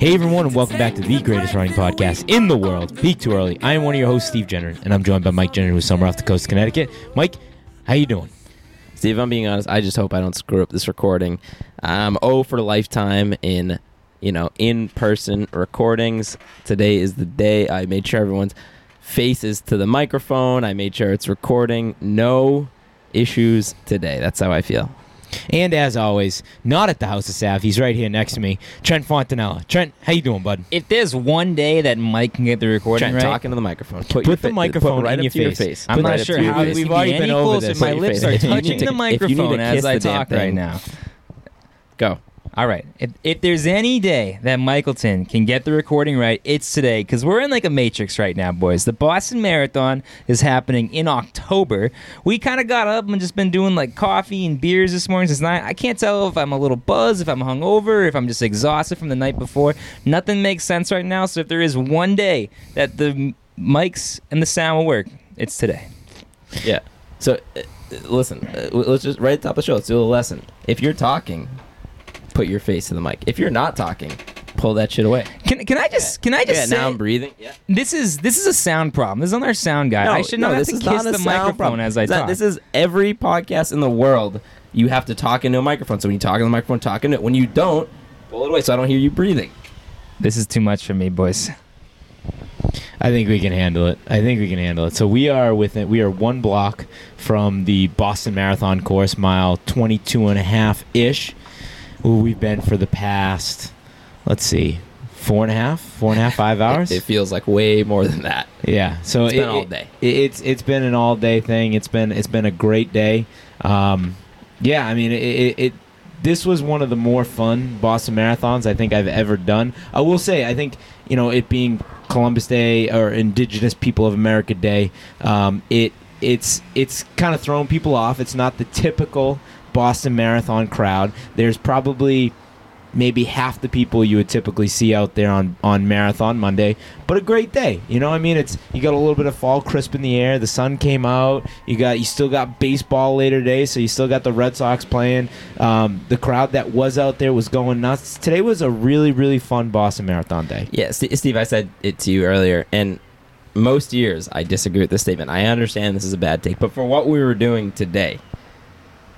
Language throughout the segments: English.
Hey everyone, and welcome back to the greatest running podcast in the world, Peak Too Early. I am one of your hosts, Steve Gendron, and I'm joined by Mike Gendron, who's somewhere off the coast of Connecticut. Mike, how you doing? Steve, I'm being honest, I just hope I don't screw up this recording. I'm O for a lifetime in, you know, in-person recordings. Today is the day I made sure everyone's faces to the microphone. I made sure it's recording. No issues today. That's how I feel. And as always, not at the House of Sav. He's right here next to me, Trent Fontanella. Trent, how you doing, bud? If there's one day that Mike can get the recording Trent, right, talking to the microphone. Put, Put the fa- microphone put right in your to face. your I'm Put not sure how this We've already been over this. my lips are if you need touching to- the if you need to microphone as I talk right now. Go. All right. If, if there's any day that Michaelton can get the recording right, it's today because we're in like a matrix right now, boys. The Boston Marathon is happening in October. We kind of got up and just been doing like coffee and beers this morning since nine. I can't tell if I'm a little buzzed, if I'm hungover, if I'm just exhausted from the night before. Nothing makes sense right now. So if there is one day that the mics and the sound will work, it's today. Yeah. So, uh, listen, uh, let's just right at the top of the show. Let's do a lesson. If you're talking, put your face to the mic. If you're not talking, pull that shit away. Can, can I just can I just Yeah, say now I'm breathing. Yeah. this is this is a sound problem. This is on our sound guy. I should not have to kiss the microphone problem. as I That- talk. This is every podcast in the world. You have to talk into a microphone. So when you talk into the microphone, talk into it. When you don't, pull it away so I don't hear you breathing. This is too much for me, boys. I think we can handle it. I think we can handle it. So we are within we are one block from the Boston Marathon course, mile 22 and a half ish. Where we've been for the past, let's see, four and a half, four and a half, five hours. It, feels like way more than that. Yeah, so It's it, been all day. it- it's it's been an all day thing. It's been it's been a great day. Um, yeah, I mean it, it, it. This was one of the more fun Boston marathons I think I've ever done. I will say I think you know it being Columbus Day or Indigenous People of America Day. Um, it it's it's kind of thrown people off. It's not the typical Boston Marathon crowd. There's probably maybe half the people you would typically see out there on on marathon monday but a great day. You know i mean? It's you got a little bit of fall crisp in the air. The sun came out. You got you still got baseball later today so you still got the red sox playing. Um, the crowd that was out there was going nuts. Today was a really really fun boston marathon day. Yeah, Steve, I said it to you earlier, and most years I disagree with this statement. I understand this is a bad take, but for what we were doing today,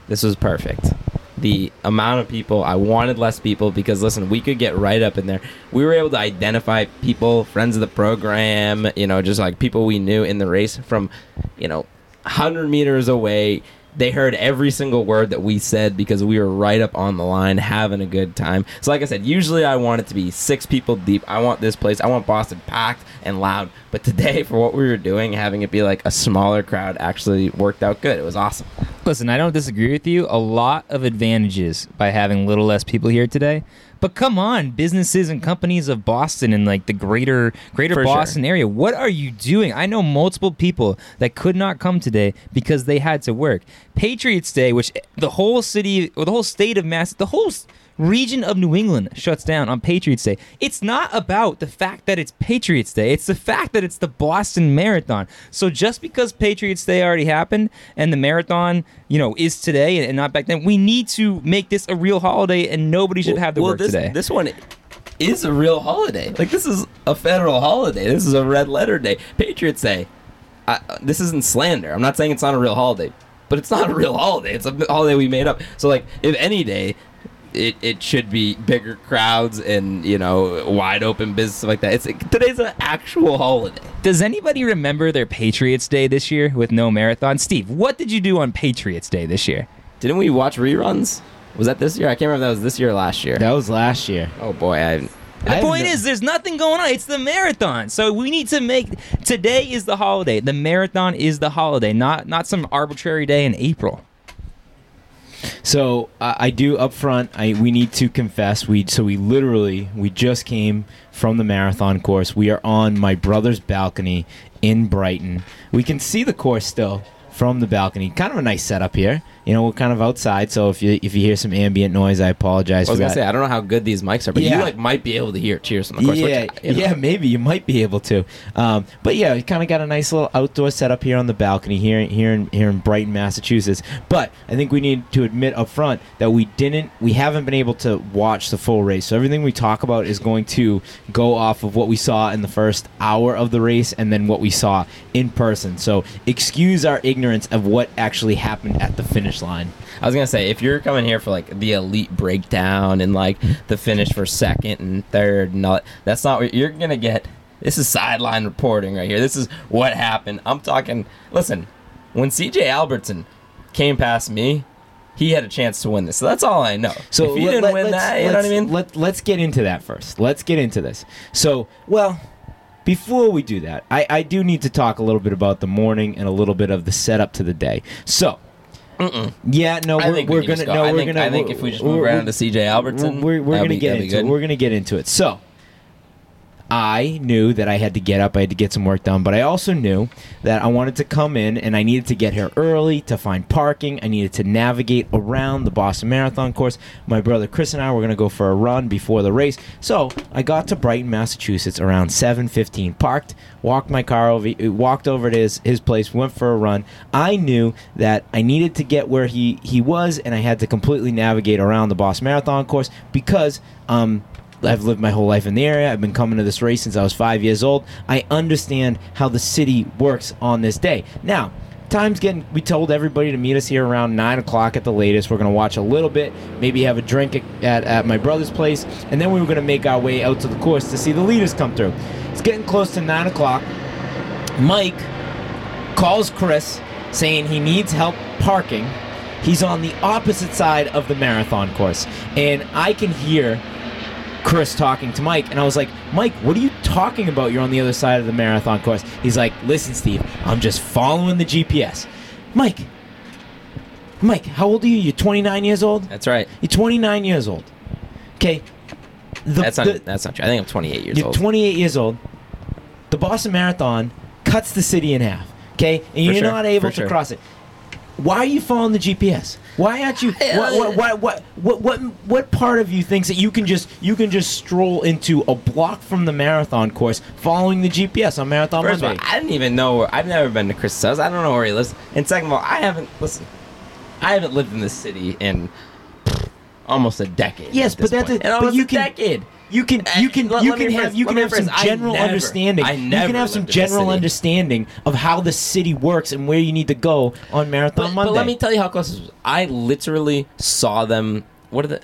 this was perfect. The amount of people, I wanted less people because, listen, we could get right up in there. We were able to identify people, friends of the program, you know, just like people we knew in the race from, you know, 100 meters away. They heard every single word that we said because we were right up on the line having a good time. So, like I said, usually I want it to be six people deep. I want this place, I want Boston packed and loud. But today, for what we were doing, having it be like a smaller crowd actually worked out good. It was awesome. Listen, I don't disagree with you. A lot of advantages by having little less people here today. But come on, businesses and companies of Boston and like the greater greater For sure. Boston area, what are you doing? I know multiple people that could not come today because they had to work. Patriots Day, which the whole city or the whole state of Mass, the whole region of New England shuts down on Patriots Day. It's not about the fact that it's Patriots Day. It's the fact that it's the Boston Marathon. So just because Patriots Day already happened and the marathon, you know, is today and not back then, we need to make this a real holiday and nobody should have to well, work this, today. This one is a real holiday. Like this is a federal holiday. This is a red letter day. Patriots Day. I, this isn't slander. I'm not saying it's not a real holiday, but it's not a real holiday. It's a holiday we made up. So like, if any day. It, it should be bigger crowds and you know wide open business like that. It's today's an actual holiday. Does anybody remember their Patriots Day this year with no marathon? Steve, what did you do on Patriots Day this year? Didn't we watch reruns? Was that this year? I can't remember if that was this year or last year. that was last year Oh boy, I The I have point no- is, there's nothing going on. It's the marathon, so we need to make today is the holiday. The marathon is the holiday, not not some arbitrary day in April. So uh, I do up front. I we need to confess. We so we literally we just came from the marathon course. We are on my brother's balcony in Brighton. We can see the course still from the balcony. Kind of a nice setup here. You know, we're kind of outside. So if you if you hear some ambient noise, I apologize I was for gonna that. say I don't know how good these mics are, but Yeah. you like might be able to hear cheers from the course. yeah, which, you know, yeah, maybe you might be able to. Um, but yeah, we kind of got a nice little outdoor setup here on the balcony here, here in here in Brighton, Massachusetts. But I think we need to admit up front that we didn't, we haven't been able to watch the full race. So everything we talk about is going to go off of what we saw in the first hour of the race and then what we saw in person. So excuse our ignorance of what actually happened at the finish line. I was gonna say if you're coming here for like the elite breakdown and like the finish for second and third and all that, that's not what you're gonna get. This is sideline reporting right here. This is what happened. I'm talking. Listen, when CJ Albertson came past me, he had a chance to win this. So that's all I know. So if he let- didn't let- win that, you know what I mean? Let, let's get into that first. Let's get into this. So, well, before we do that, I, I do need to talk a little bit about the morning and a little bit of the setup to the day. So, Mm-mm. yeah, no, I we're, think we're gonna go. no, I we're think, gonna. I think if we just move around to CJ Albertson, we're, we're gonna be- get into it. We're gonna get into it. So, I knew that I had to get up. I had to get some work done, but I also knew that I wanted to come in and I needed to get here early to find parking. I needed to navigate around the Boston Marathon course. My brother Chris and I were going to go for a run before the race. So, I got to Brighton, Massachusetts around 7:15. Parked, walked my car over, walked over to his his place, went for a run. I knew that I needed to get where he he was and I had to completely navigate around the Boston Marathon course because um I've lived my whole life in the area. I've been coming to this race since I was five years old. I understand how the city works on this day. Now, time's getting. We told everybody to meet us here around nine o'clock at the latest. We're gonna watch a little bit, maybe have a drink at, at, my brother's place, and then we were gonna make our way out to the course to see the leaders come through. It's getting close to nine o'clock. Mike calls Chris saying he needs help parking. He's on the opposite side of the marathon course, and I can hear Chris talking to Mike, and I was like, Mike, what are you talking about? You're on the other side of the marathon course. He's like, Listen, Steve, I'm just following the GPS. Mike, Mike, how old are you? You're 29 years old. That's right. You're 29 years old. Okay. The, That's not. the- that's not true. I think I'm 28 years old. you're old. 28 years old. The Boston Marathon cuts the city in half. Okay, and you're sure, not able for to sure. cross it. Why are you following the GPS? Why aren't you? What what, what what what what part of you thinks that you can just you can just stroll into a block from the marathon course following the GPS on Marathon First of all, I didn't even know. Where, I've never been to Chris's house. I don't know where he lives. And second of all, I haven't listen. I haven't lived in this city in almost a decade. Yes, but that's a- And but almost you a can- decade. You can you can let- you let can have you can have some general never- understanding. I you can have some lived in this general understanding of how the city works and where you need to go on Marathon But, Monday. but let me tell you how close this was. I literally saw them. What are the?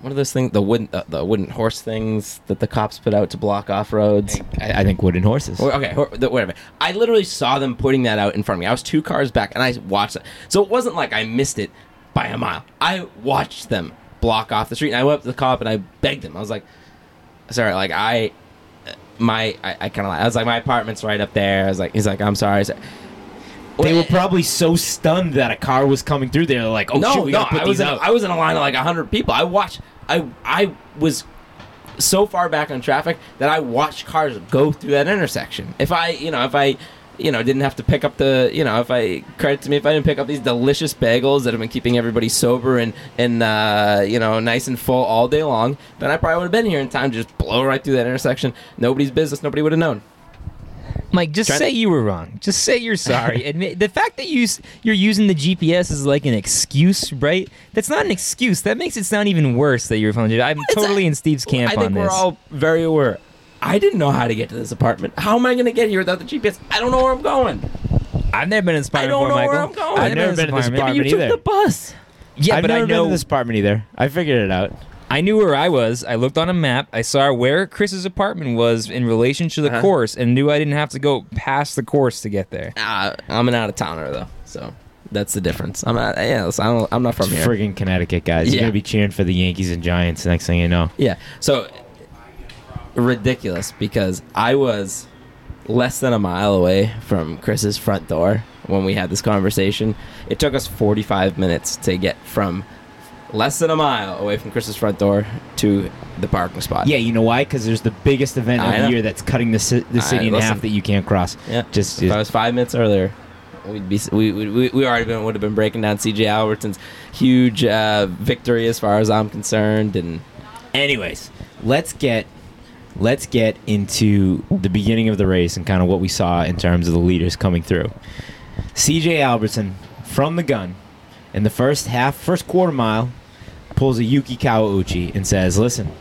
What are those things? The wooden, uh, the wooden horse things that the cops put out to block off roads. I, I think wooden horses. Okay, or- the- whatever. I literally saw them putting that out in front of me. I was two cars back, and I watched it. So it wasn't like I missed it by a mile. I watched them block off the street, and I went up to the cop and I begged him. I was like, "Sorry, like I, my, I, I kind of, I was like, my apartment's right up there." I was like, "He's like, I'm sorry." They were probably so stunned that a car was coming through. They were like, "Oh no, shit, we no, gotta put I was these in, a, out." I was in a line of like hundred people. I watched. I I was so far back on traffic that I watched cars go through that intersection. If I, you know, if I, you know, didn't have to pick up the, you know, if I credit to me, if I didn't pick up these delicious bagels that have been keeping everybody sober and and uh, you know, nice and full all day long, then I probably would have been here in time to just blow right through that intersection. Nobody's business. Nobody would have known. Mike, just say you were wrong. Just say you're sorry. Admit the fact that you you're using the GPS is like an excuse, right? That's not an excuse. That makes it sound even worse that you're it. I'm It's totally a- in Steve's camp I think on we're all very aware. I didn't know how to get to this apartment. How am I going to get here without the GPS? I don't know where I'm going. I've never been in this I apartment don't before, know Michael. where I'm going. I've never been in this apartment. apartment you took either. the bus. Yeah, I've but never I been know to this apartment either. I figured it out. I knew where I was. I looked on a map. I saw where Chris's apartment was in relation to the Uh-huh. course, and knew I didn't have to go past the course to get there. Uh, I'm an out of towner though, so that's the difference. I'm not. Yeah, listen, I don't, I'm not from It's here. friggin' Connecticut guys. You're Yeah. gonna be cheering for the Yankees and Giants next thing you know. Yeah. So ridiculous because I was less than a mile away from Chris's front door when we had this conversation. It took us 45 minutes to get from less than a mile away from Chris's front door to the parking spot. Yeah, you know why? Because there's the biggest event I of know. the year that's cutting the, ci- the I- city in listen. half that you can't cross. yeah. Just, if I was five minutes earlier, we'd be we we, we, we already been, would have been breaking down C.J. Albertson's huge uh, victory as far as I'm concerned, and Anyways, let's get let's get into the beginning of the race and kind of what we saw in terms of the leaders coming through. CJ Albertson from the gun in the first half, first quarter mile, pulls a Yuki Kawauchi and says, "Listen,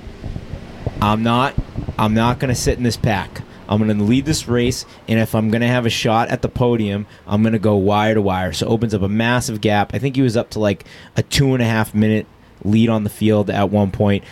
I'm not I'm not going to sit in this pack. I'm going to lead this race, and if I'm going to have a shot at the podium, I'm going to go wire to wire. So opens up a massive gap. I think he was up to like a two and a half minute lead on the field at one point.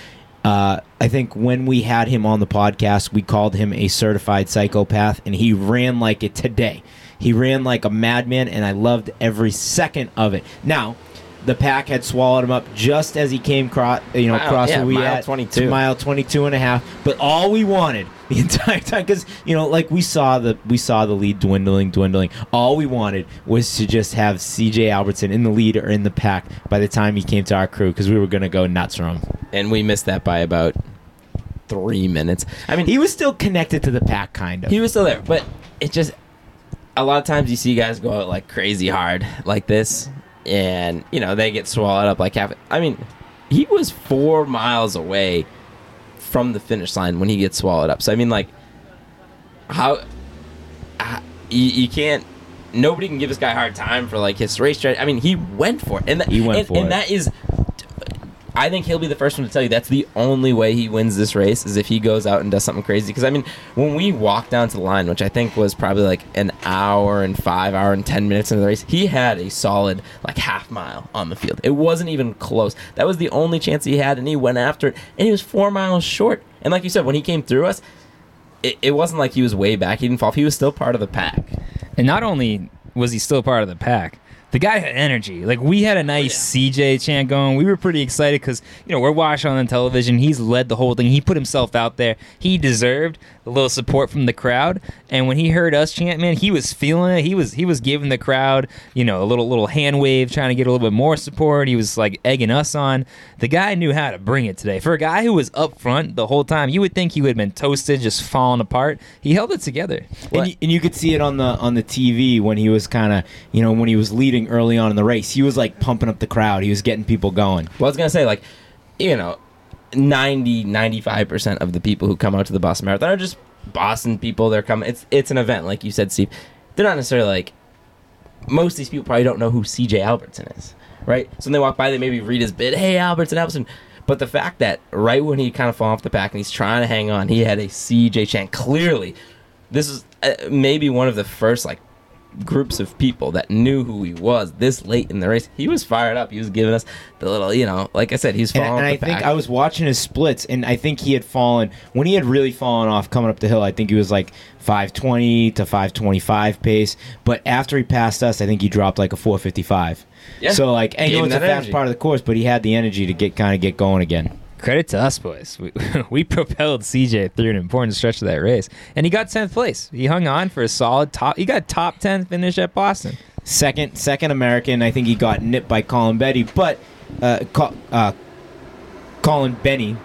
Uh, I think when we had him on the podcast, we called him a certified psychopath, and he ran like it today. He ran like a madman, and I loved every second of it. Now, the pack had swallowed him up just as he came cro- you know, Mile- across yeah, where we mile at 22. mile 22 and a half. But all we wanted the entire time, because you know, like we saw the we saw the lead dwindling, dwindling. All we wanted was to just have C.J. Albertson in the lead or in the pack by the time he came to our crew, because we were gonna go nuts from him. and we missed that by about three minutes. I mean, He was still connected to the pack, kind of. He was still there, but it just a lot of times you see guys go out like crazy hard like this, and you know they get swallowed up like half. I mean, he was four miles away from the finish line when he gets swallowed up. So I mean, like, how, how you, you can't. Nobody can give this guy a hard time for like his race strategy. I mean, he went for it, and that, He went and, for and it. that is I think he'll be the first one to tell you that's the only way he wins this race is if he goes out and does something crazy. Because I mean, when we walked down to the line, which I think was probably like an hour and five hour and ten minutes into the race, he had a solid like half mile on the field. It wasn't even close. That was the only chance he had, and he went after it, and he was four miles short. And like you said, when he came through us, it, it wasn't like he was way back. He didn't fall. He was still part of the pack. And not only was he still part of the pack, the guy had energy. Like we had a oh, nice CJ chant going. We were pretty excited because you know we're watching on the television. He's led the whole thing. He put himself out there. He deserved a little support from the crowd. And when he heard us chant, man, he was feeling it. He was he was giving the crowd you know a little little hand wave, trying to get a little bit more support. He was like egging us on. The guy knew how to bring it today. For a guy who was up front the whole time, you would think he would have been toasted, just falling apart. He held it together. and you, and you could see it on the on the TV when he was kind of you know when he was leading early on in the race. He was like pumping up the crowd. He was getting people going. Well, I was gonna say like, you know, 90 95 percent of the people who come out to the Boston Marathon are just Boston people. They're coming. It's it's an event, like you said, Steve. They're not necessarily like. Most of these people probably don't know who C.J. Albertson is, right? So when they walk by, they maybe read his bid. Hey, Albertson, Albertson. But the fact that right when he kind of fall off the pack and he's trying to hang on, he had a C.J. chant. Clearly, this is uh, maybe one of the first like groups of people that knew who he was this late in the race. He was fired up. He was giving us the little, you know, like I said, he's And, falling. and I off think pack. I was watching his splits, and I think he had fallen when he had really fallen off coming up the hill. I think he was like 520 to 525 pace, but after he passed us, I think he dropped like a 455. Yeah. So like, and know, it's a fast energy. part of the course, but he had the energy to get kind of get going again. Credit to us, boys. We, we propelled CJ through an important stretch of that race, and he got tenth place. He hung on for a solid top. He got top ten finish at Boston. Second, second American. I think he got nipped by Colin Bennie, but uh, uh, Colin Bennie.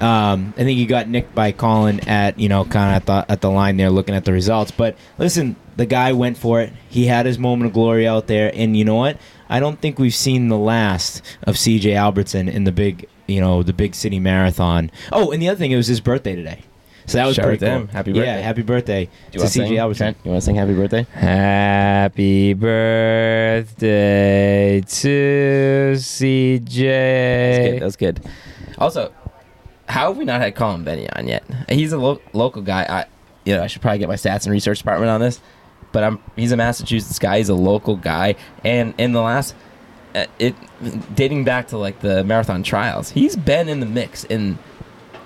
Um, I think he got nicked by Colin at you know kind of at the at the line there, looking at the results. But listen, the guy went for it. He had his moment of glory out there, and you know what? I don't think we've seen the last of C.J. Albertson in the big you know the big city marathon. Oh, and the other thing, it was his birthday today, so that was Shout pretty cool. Happy birthday! Yeah, happy birthday Do you to C.J. Albertson. You want to sing happy birthday? Happy birthday to CJ. That's good. That's good. Also, how have we not had Colin Bennie on yet? He's a lo- local guy. I, you know, I should probably get my stats and research department on this, but I'm he's a Massachusetts guy. He's a local guy, and in the last, it dating back to like the marathon trials, he's been in the mix in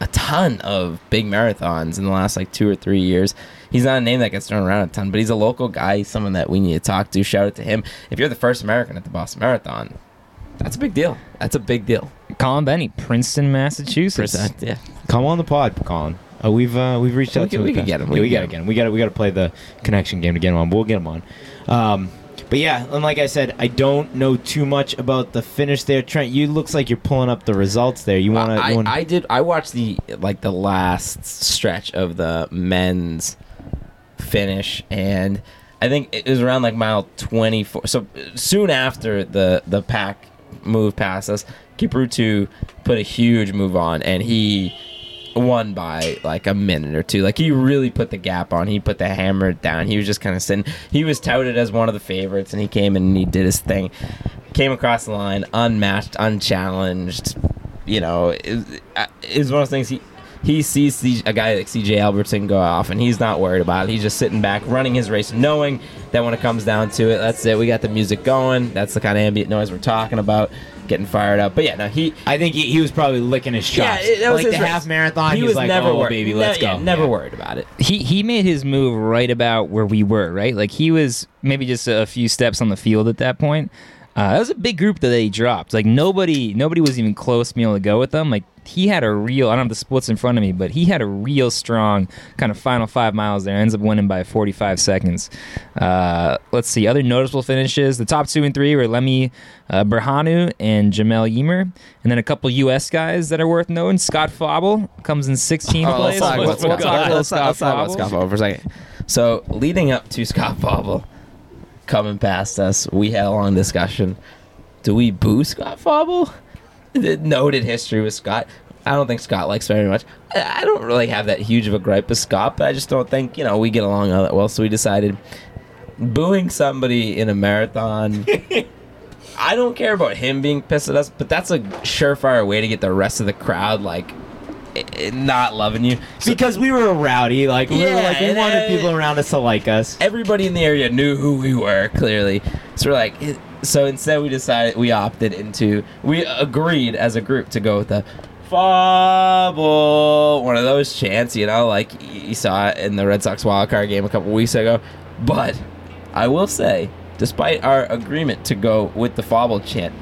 a ton of big marathons in the last like two or three years. He's not a name that gets thrown around a ton, but he's a local guy. He's someone that we need to talk to. Shout out to him. If you're the first American at the Boston Marathon, that's a big deal. That's a big deal. Colin Bennie, Princeton, Massachusetts. Percent, yeah. Come on the pod, Colin. Uh, we've uh, we've reached We out could- to him. we in the could past. get him. Yeah, We we got to get get him. We got to we got to play the connection game to get him on. But we'll get him on. Um, but yeah, and like I said, I don't know too much about the finish there. Trent, you looks like you're pulling up the results there. You want to? I, I did. I watched the like the last stretch of the men's finish, and I think it was around like mile twenty four. So soon after the the pack moved past us, Kipruto put a huge move on, and he won by like a minute or two. Like he really put the gap on. He put the hammer down. He was just kind of sitting. He was touted as one of the favorites, and he came and he did his thing. Came across the line, unmatched, unchallenged. You know, it was uh, one of those things. He he sees C- a guy like CJ Albertson go off, and he's not worried about it. He's just sitting back, running his race, knowing that when it comes down to it, that's it. We got the music going. That's the kind of ambient noise we're talking about. Getting fired up, but yeah, no, he I think he, he was probably licking his chops. Yeah, that was like his the race. half marathon. he He, was like, never "Oh, worried. baby, let's Ne- yeah, go." never Yeah. worried about it. he he made his move right about where we were, right? Like he was maybe just a few steps on the field at that point. Uh, that was a big group that they dropped. Like nobody nobody was even close to being able to go with them. Like he had a real I don't have the splits in front of me, but he had a real strong kind of final five miles there. Ends up winning by 45 seconds. Uh, let's see other noticeable finishes. The top two and three were Lemi uh, Berhanu and Jemal Yimer, and then a couple U.S. guys that are worth knowing. Scott Fauble comes in 16th Oh, place. let's talk We'll- about we'll Scott talk Let's talk- let's Fauble. Scott Fauble for a second. So, leading up to Scott Fauble coming past us, we had a long discussion. Do we boo Scott Fauble? Noted history with Scott. I don't think Scott likes very much. I don't really have that huge of a gripe with Scott, but I just don't think, you know, we get along all that well. So we decided booing somebody in a marathon. I don't care about him being pissed at us, but that's a surefire way to get the rest of the crowd like not loving you. Because we were rowdy. Like we were like we wanted I- people around us to like us. everybody in the area knew who we were clearly. So we're like, it- so instead we decided we opted into we agreed as a group to go with the fumble one of those chants, you know, like you saw it in the Red Sox wild card game a couple weeks ago. But I will say, despite our agreement to go with the fumble chant,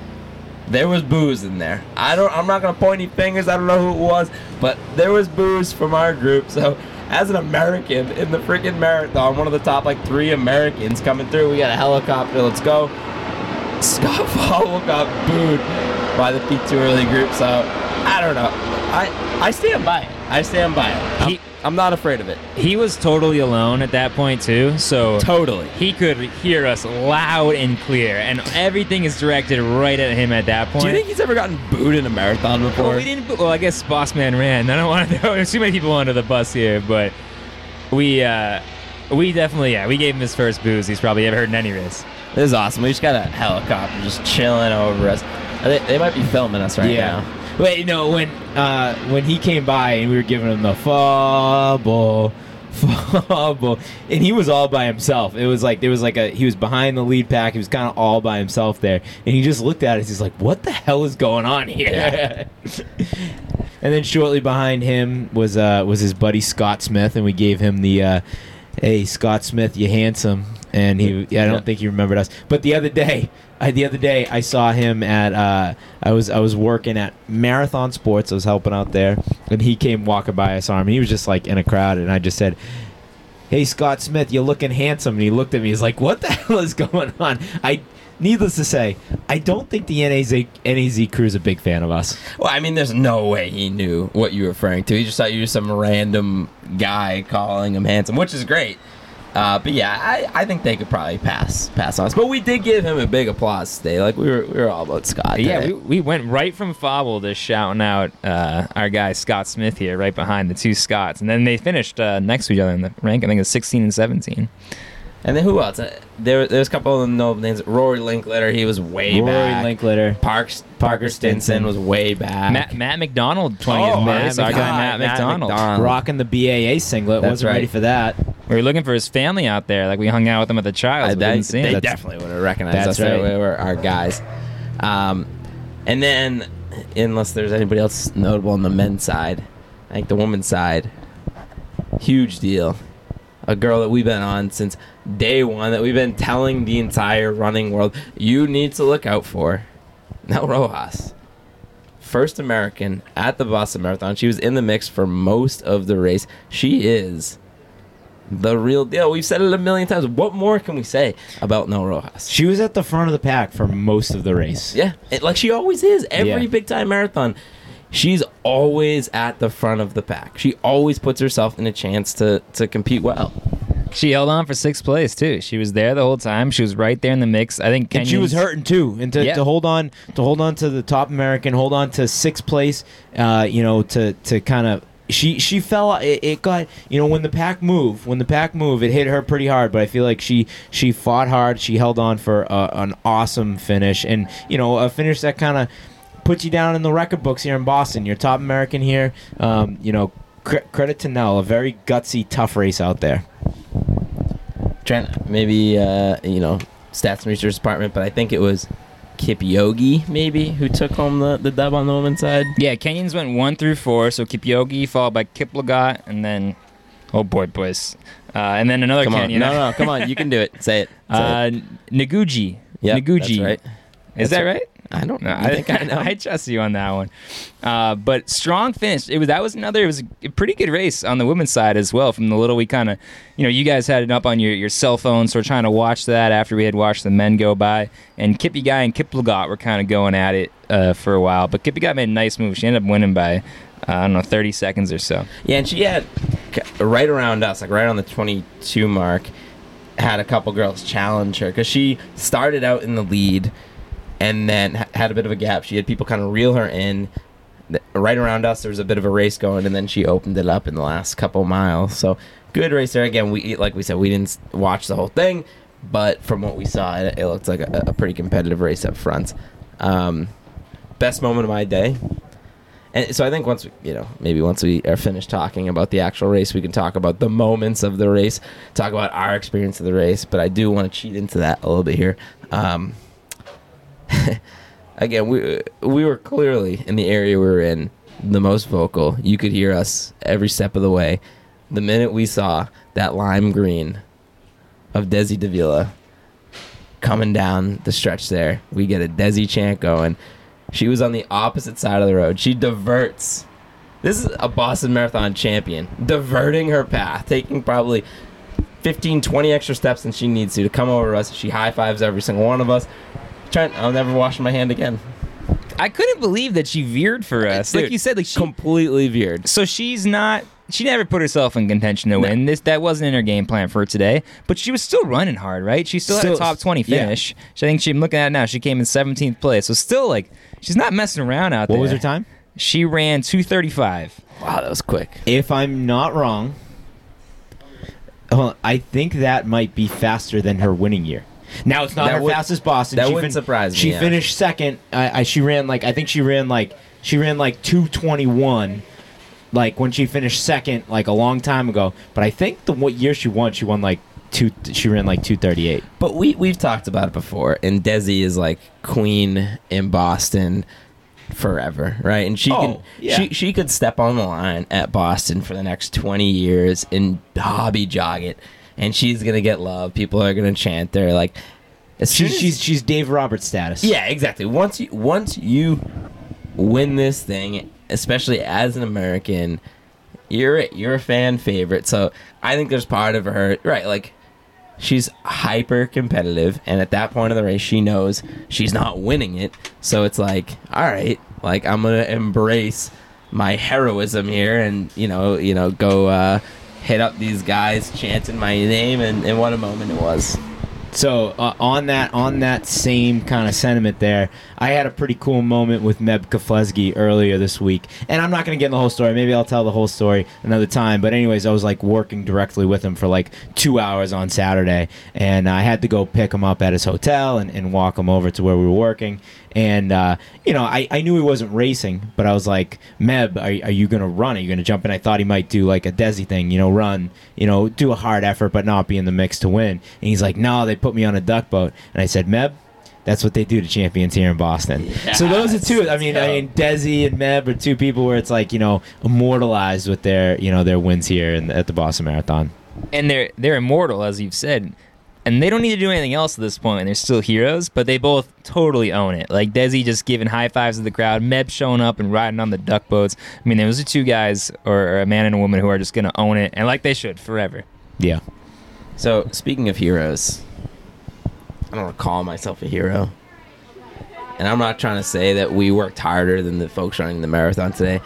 there was booze in there. I don't. I'm not gonna point any fingers. I don't know who it was, but there was booze from our group. So, as an American in the freaking marathon, one of the top like three Americans coming through, we got a helicopter. Let's go. Scott Fauble got booed by the P2 early group. So, I don't know. I I stand by it. I stand by it. I'm, He- I'm not afraid of it. He was totally alone at that point too, so Totally. he could hear us loud and clear, and everything is directed right at him at that point. Do you think he's ever gotten booed in a marathon before? Well, we didn't. Well, I guess Boss Man ran. I don't want to throw too many people under the bus here, but we uh, we definitely yeah we gave him his first booze he's probably ever heard in any race. This is awesome. We just got a helicopter just chilling over us. They, they might be filming us right now. Wait, no, when uh, when he came by and we were giving him the fumble, fumble, and he was all by himself. It was like there was like a he was behind the lead pack. He was kind of all by himself there, and he just looked at us. He's like, "What the hell is going on here?" and then shortly behind him was uh, was his buddy Scott Smith, and we gave him the. Uh, Hey Scott Smith, you handsome, and he. Yeah, I don't Yeah. think he remembered us. But the other day, I, the other day, I saw him at. Uh, I was I was working at Marathon Sports. I was helping out there, and he came walking by. I saw him. And he was just like in a crowd, and I just said, "Hey Scott Smith, you're looking handsome." And he looked at me. He's like, "What the hell is going on?" I. Needless to say, I don't think the NAZ, NAZ crew is a big fan of us. Well, I mean, there's no way he knew what you were referring to. He just thought you were some random guy calling him handsome, which is great. Uh, but yeah, I, I think they could probably pass pass on us. But we did give him a big applause today. Like we were we were all about Scott. yeah, today. we, we went right from Fauble to shouting out uh, our guy Scott Smith here, right behind the two Scotts, and then they finished uh, next to each other in the rank. I think it was 16 and 17. And then who else? Uh, there there's a couple of notable names. Rory Linkletter, he was way Rory back. Rory Linkletter. Parks Parker Stinson was way back. Matt, Matt McDonald, 20th Oh, place. Matt Our guy Matt, McDonald. Matt McDonald. McDonald. Rocking the BAA singlet. That's Wasn't ready for that. We were looking for his family out there. Like we hung out with them at the Childs. I, but they didn't see him. they That's- definitely would have recognized That's us. They right. were our guys. Um, and then, unless there's anybody else notable on the men's side, I think the women's side, huge deal. A girl that we've been on since day one, that we've been telling the entire running world, you need to look out for. Nell Rojas. First American at the Boston Marathon. She was in the mix for most of the race. She is the real deal. We've said it a million times. What more can we say about Nell Rojas? She was at the front of the pack for most of the race. Yeah, it, like she always is. Every Yeah. big time marathon, she's always at the front of the pack. She always puts herself in a chance to to compete well. She held on for sixth place too. She was there the whole time. She was right there in the mix. I think And she was hurting too, and to, Yeah. to hold on to hold on to the top American, hold on to sixth place, uh, you know, to to kind of she she fell. It, it got you know when the pack moved, when the pack moved, it hit her pretty hard. But I feel like she she fought hard. She held on for uh, an awesome finish, and you know a finish that kind of puts you down in the record books here in Boston. You're top American here. Um, you know, cre- credit to Nell, a very gutsy, tough race out there. Trent, maybe uh, you know stats and research department, but I think it was Kipyogei maybe who took home the, the dub on the women's side. Yeah, Kenyans went one through four. So Kipyogei followed by Kiplagat, and then oh boy, boys, uh, and then another Come on, Kenyan. no, no, come on, you can do it. Say it. Say Uh, it. Ngugi. Yep, Ngugi. that's right. Is That's that right. I don't. know. I think I know? I trust you on that one. Uh, but strong finish. It was that was another. It was a pretty good race on the women's side as well. From the little we kind of, you know, you guys had it up on your, your cell phone, so we're trying to watch that after we had watched the men go by. And Kipyogei and Kiplagat were kind of going at it uh, for a while. But Kipyogei made a nice move. She ended up winning by uh, I don't know thirty seconds or so. Yeah, and she had right around us, like right on the 22 mark, had a couple girls challenge her because she started out in the lead and then ha- had a bit of a gap. She had people kind of reel her in. Right around us, there was a bit of a race going, and then she opened it up in the last couple miles. So good race there. Again, we like we said, we didn't watch the whole thing, but from what we saw, it, it looked like a, a pretty competitive race up front. Um, best moment of my day. And so I think once we, you know, maybe once we are finished talking about the actual race, we can talk about the moments of the race, talk about our experience of the race. But I do want to cheat into that a little bit here. Um, again, we we were clearly in the area we were in the most vocal. You could hear us every step of the way. The minute we saw that lime green of Desi Davila coming down the stretch there, we get a Desi chant going. She was on the opposite side of the road. She diverts. This is a Boston Marathon champion, diverting her path, taking probably 15, 20 extra steps than she needs to to come over to us. She high fives every single one of us. Trent, I'll never wash my hand again. I couldn't believe that she veered for us. like you said, like she, completely veered. so she's not she never put herself in contention to win this that wasn't in her game plan for today but she was still running hard right she still, had a top 20 yeah. finish She- i think she, i'm looking at it now she came in 17th place so still like she's not messing around out What there What was her time? she ran 235 Wow, that was quick. If I'm not wrong, I think that might be faster than her winning year. Now it's not That her would- fastest Boston. that She wouldn't surprise me, She yeah. finished second. I, I she ran like I think she ran like she ran like two twenty one, like when she finished second like a long time ago. But I think the what year she won, she won like two. She ran like two thirty eight. But we we've talked about it before, and Desi is like queen in Boston forever, right? And she Oh, can yeah. she she could step on the line at Boston for the next twenty years and hobby jog it, and she's gonna get love. People are gonna chant They're like. As She's as- she's she's Dave Roberts status. yeah, exactly. Once you once you win this thing, especially as an American, you're. You're a fan favorite. So I think there's part of her right, like she's hyper competitive, and at that point of the race, she knows she's not winning it. So it's like, all right, like I'm gonna embrace my heroism here, and you know, you know, go uh, hit up these guys chanting my name, and, and what a moment it was. So uh, on that on that same kind of sentiment there, I had a pretty cool moment with Meb Keflezighi earlier this week, and I'm not going to get in the whole story. Maybe I'll tell the whole story another time. But anyways, I was like working directly with him for like two hours on Saturday, and I had to go pick him up at his hotel and, and walk him over to where we were working. And uh, you know, I, I knew he wasn't racing, but I was like, Meb, are, are you going to run? Are you going to jump in? I thought he might do like a Desi thing, you know, run, you know, do a hard effort, but not be in the mix to win. And he's like, no, they put me on a duck boat. And I said, Meb, that's what they do to champions here in Boston. so those are two. I mean, I mean, Desi and Meb are two people where it's like you know immortalized with their you know their wins here in, at the Boston Marathon. and they're they're immortal as you've said and they don't need to do anything else at this point and they're still heroes but they both totally own it like desi just giving high fives to the crowd meb showing up and riding on the duck boats i mean those are two guys or, or a man and a woman who are just going to own it and like they should forever Yeah. So speaking of heroes, I don't call myself a hero, and I'm not trying to say that we worked harder than the folks running the marathon today.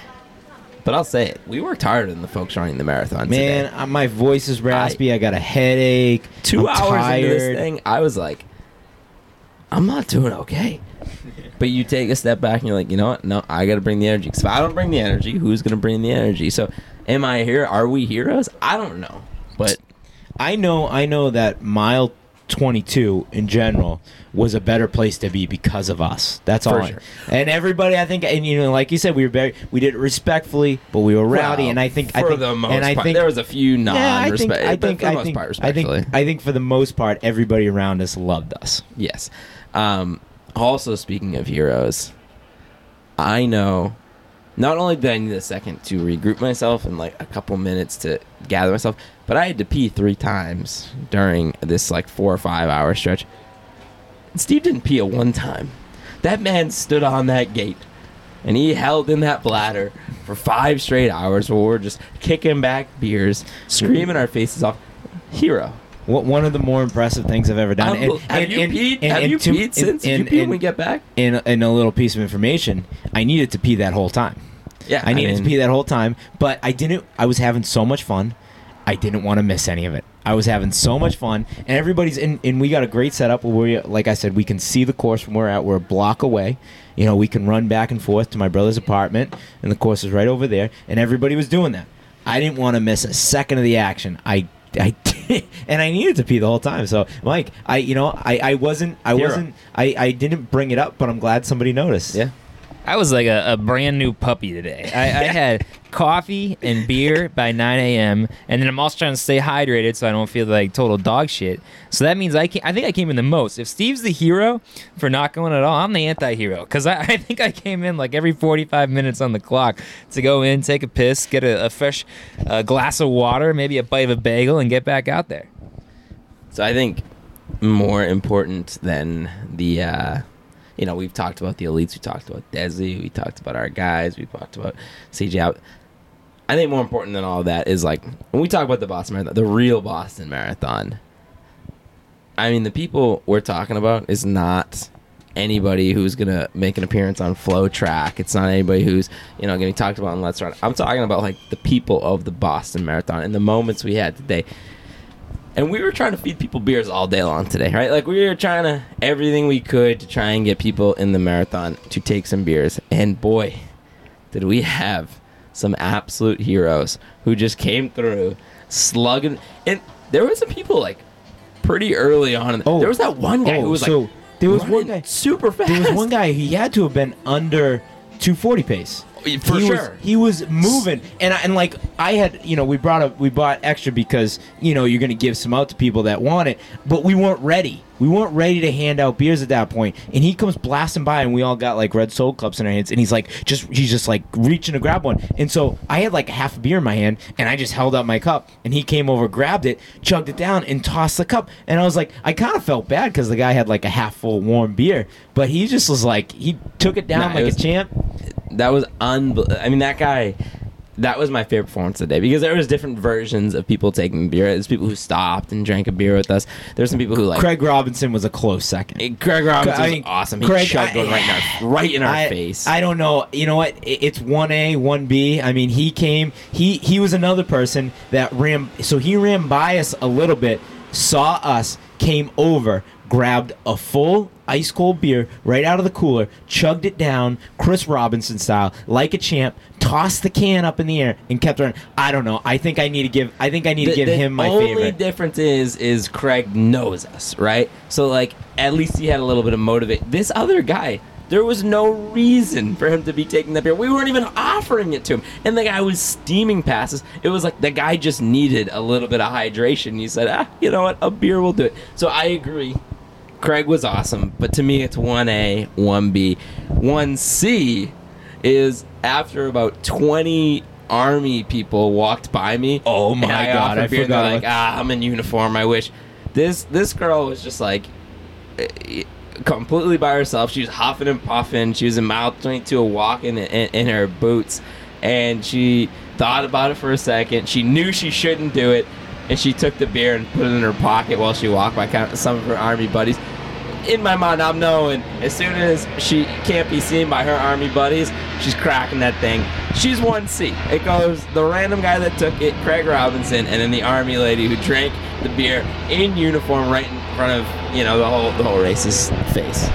But I'll say it: we worked harder than the folks running the marathon Man, today. uh, my voice is raspy. I, got a headache. 2 I'm hours tired. into this thing, I was like, I'm not doing okay. but you take a step back and you're like, you know what? No, I got to bring the energy. Because if I don't bring the energy, who's going to bring the energy? So, am I here? Are we heroes? I don't know. But I know I know that mile 22 in general was a better place to be because of us. That's For all. I- sure. And everybody I think and you know like you said we were very we did it respectfully, but we were rowdy well, and I think for I think the most and I part, think there was a few yeah, I think. I think I think part, I think. I think for the most part everybody around us loved us. Yes. Um, also, speaking of heroes, I know not only did I need a second to regroup myself and like a couple minutes to gather myself, but I had to pee three times during this like four or five hour stretch. Steve didn't pee at one time. That man stood on that gate and he held in that bladder for five straight hours while we're just kicking back beers, screaming our faces off. Hero. What one of the more impressive things I've ever done. Unbel- have you peed? have you to- peed since? Did you and- pee when we get back? in, in a little piece of information, I needed to pee that whole time. Yeah, I needed mean- to pee that whole time, but I didn't. I was having so much fun. I didn't want to miss any of it. I was having so much fun, and everybody's in. And we got a great setup where we, like I said, we can see the course from where we're at. We're a block away. You know, we can run back and forth to my brother's apartment, and the course is right over there. And everybody was doing that. I didn't want to miss a second of the action. I, I did, and I needed to pee the whole time. So, Mike, I, you know, I, I wasn't, I Hero. wasn't, I, I didn't bring it up, but I'm glad somebody noticed. Yeah. I was like a, a brand new puppy today. I, I had coffee and beer by 9 a.m. and then I'm also trying to stay hydrated so I don't feel like total dog shit. So that means I can I think I came in the most. If Steve's the hero for not going at all, I'm the anti-hero because I, I think I came in like every 45 minutes on the clock to go in, take a piss, get a, a fresh uh, glass of water, maybe a bite of a bagel, and get back out there. So I think more important than the, uh, you know, we've talked about the elites, we talked about Desi, we talked about our guys, we talked about CJ out. I think more important than all that is like when we talk about the Boston Marathon, the real Boston Marathon. I mean, the people we're talking about is not anybody who's gonna make an appearance on FloTrack. It's not anybody who's you know gonna be talked about on LetsRun. I'm talking about like the people of the Boston Marathon and the moments we had today. And we were trying to feed people beers all day long today, right? Like we were trying to everything we could to try and get people in the marathon to take some beers. And boy, did we have some absolute heroes who just came through slugging. And there were some people like pretty early on. in the- Oh. there was that one guy Oh, who was so like there was one guy- super fast. There was one guy. He had to have been under 240 pace. For he sure. Was, he was moving, and I, and like I had, you know, we brought up, we bought extra because you know you're gonna give some out to people that want it, but we weren't ready. We weren't ready to hand out beers at that point. And he comes blasting by, and we all got like red soul cups in our hands, and he's like, just he's just like reaching to grab one. And so I had like a half a beer in my hand, and I just held out my cup, and he came over, grabbed it, chugged it down, and tossed the cup. And I was like, I kind of felt bad because the guy had like a half full warm beer, but he just was like, he took it down Nah, it like was- a champ. that was unbelievable. I mean, that guy. That was my favorite performance today because there was different versions of people taking beer. There's people who stopped and drank a beer with us. There's some people who like Craig Robinson was a close second. Hey, Craig Robinson I was awesome. He Craig, chugged I- one right in our right in our I, face. I don't know. You know what? It's one A, one B. I mean, he came. He he was another person that ran. So he ran by us a little bit, saw us, came over, grabbed a full ice cold beer right out of the cooler, chugged it down, Chris Robinson style, like a champ. Tossed the can up in the air and kept running. I don't know. I think I need to give. I think I need to give him my favorite. The only difference is is Craig knows us, right? So like at least he had a little bit of motivate. This other guy, there was no reason for him to be taking that beer. We weren't even offering it to him, and the guy was steaming past us. It was like the guy just needed a little bit of hydration. He said, "Ah, you know what? A beer will do it." So I agree. Craig was awesome, but to me it's 1A, 1B. 1C is after about 20 army people walked by me. Oh my I God, I beer, and they're forgot like, ah, I'm in uniform. I wish. This this girl was just like eh, completely by herself. She was huffing and puffing. She was in mile 22 walking in, in, in her boots, and she thought about it for a second. She knew she shouldn't do it, and she took the beer and put it in her pocket while she walked by some of her army buddies. In my mind, I'm knowing as soon as she can't be seen by her army buddies, she's cracking that thing. She's one C. It goes the random guy that took it, Craig Robinson, and then the army lady who drank the beer in uniform right in front of you know the whole the whole race's face.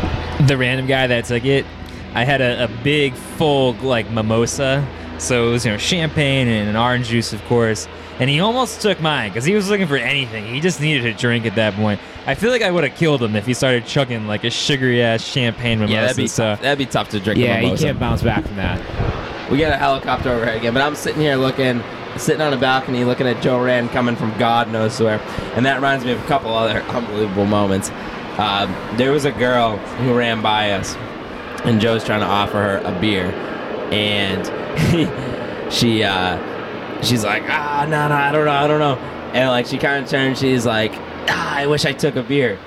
the random guy that took it, I had a, a big full like mimosa, so it was you know champagne and an orange juice, of course. And he almost took mine because he was looking for anything. He just needed a drink at that point. I feel like I would have killed him if he started chugging like a sugary ass champagne mimosa. Yeah, that'd be so. That'd be tough to drink. Yeah, you mimosa. can't bounce back from that. We got a helicopter overhead again, but I'm sitting here looking, sitting on a balcony, looking at Joe Rand coming from God knows where, and that reminds me of a couple other unbelievable moments. Um, there was a girl who ran by us, and Joe's trying to offer her a beer, and she uh, she's like, ah, no, no, I don't know, I don't know, and like she kind of turns, she's like, ah, I wish I took a beer.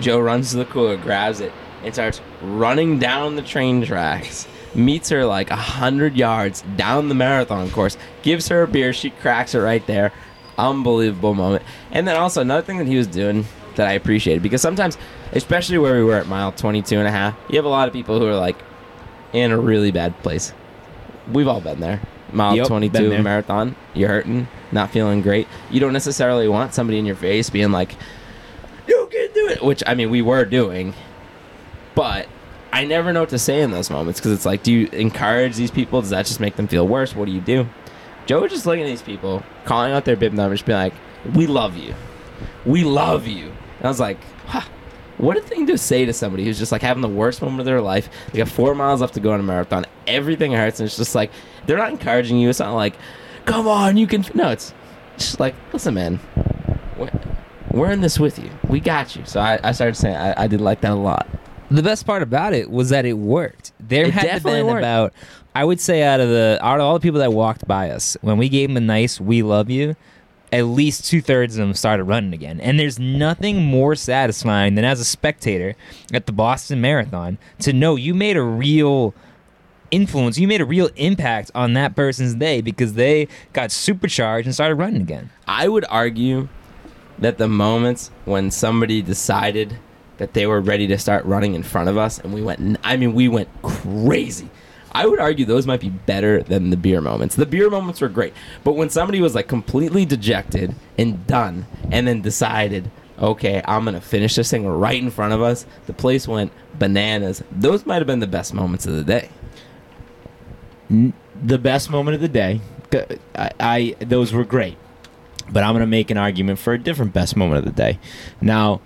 Joe runs to the cooler, grabs it, and starts running down the train tracks. Meets her like a hundred yards down the marathon course. Gives her a beer. She cracks it right there. Unbelievable moment. And then also another thing that he was doing that I appreciated because sometimes, especially where we were at mile 22 and a half, you have a lot of people who are like in a really bad place. We've all been there. Mile Yep, 22 marathon. You're hurting, not feeling great. You don't necessarily want somebody in your face being like, you can do it which i mean we were doing. But i never know what to say in those moments because it's like do you encourage these people? Does that just make them feel worse? What do you do? Joe was just looking at these people calling out their bib numbers being like we love you. We love you. And i was like huh, what a thing to say to somebody who's just like having the worst moment of their life they got four miles left to go in a marathon everything hurts and it's just like they're not encouraging you it's not like come on you can no it's just like listen man we're, we're in this with you. We got you. So I, I started saying I, I did like that a lot. the best part about it was that it worked. There It had been worked. about, I would say, out of the out of all the people that walked by us, when we gave them a nice "We love you," at least two thirds of them started running again. And there's nothing more satisfying than as a spectator at the Boston Marathon to know you made a real influence, you made a real impact on that person's day because they got supercharged and started running again. I would argue that the moments when somebody decided that they were ready to start running in front of us and we went, I mean we went crazy. I would argue those might be better than the beer moments. The beer moments were great, but when somebody was like completely dejected and done and then decided, "Okay, I'm to finish this thing right in front of us." The place went bananas. Those might have been the best moments of the day. the best moment of the day. I, I those were great, but I'm gonna make an argument for a different best moment of the day. Now,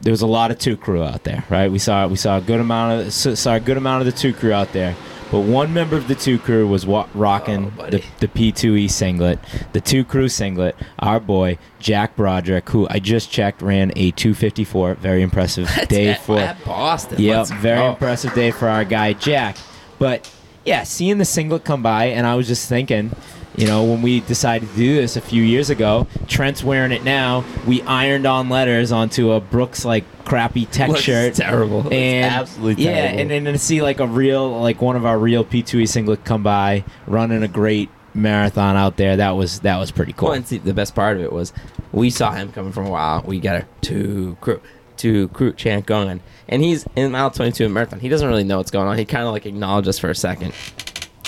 there was a lot of two crew out there, right? We saw we saw a good amount of saw a good amount of the two crew out there, but one member of the two crew was wa- rocking Oh, the, the P2E singlet, the two crew singlet. Our boy Jack Broderick, who I just checked, ran a 254. Very impressive day at, for at Boston. Yep, Let's very go. impressive day for our guy Jack. But yeah, seeing the singlet come by, and I was just thinking, you know, when we decided to do this a few years ago, Trent's wearing it now. We ironed on letters onto a Brooks like crappy tech Looks shirt. terrible. It's And absolutely yeah, terrible. and then to see like a real, like one of our real P2E singlet come by, running a great marathon out there. That was that was pretty cool. Well, and see, the best part of it was we saw him coming from a while. We got a two crew, two crew chant going, and he's in mile 22 in marathon. He doesn't really know what's going on. He kind of like acknowledges us for a second,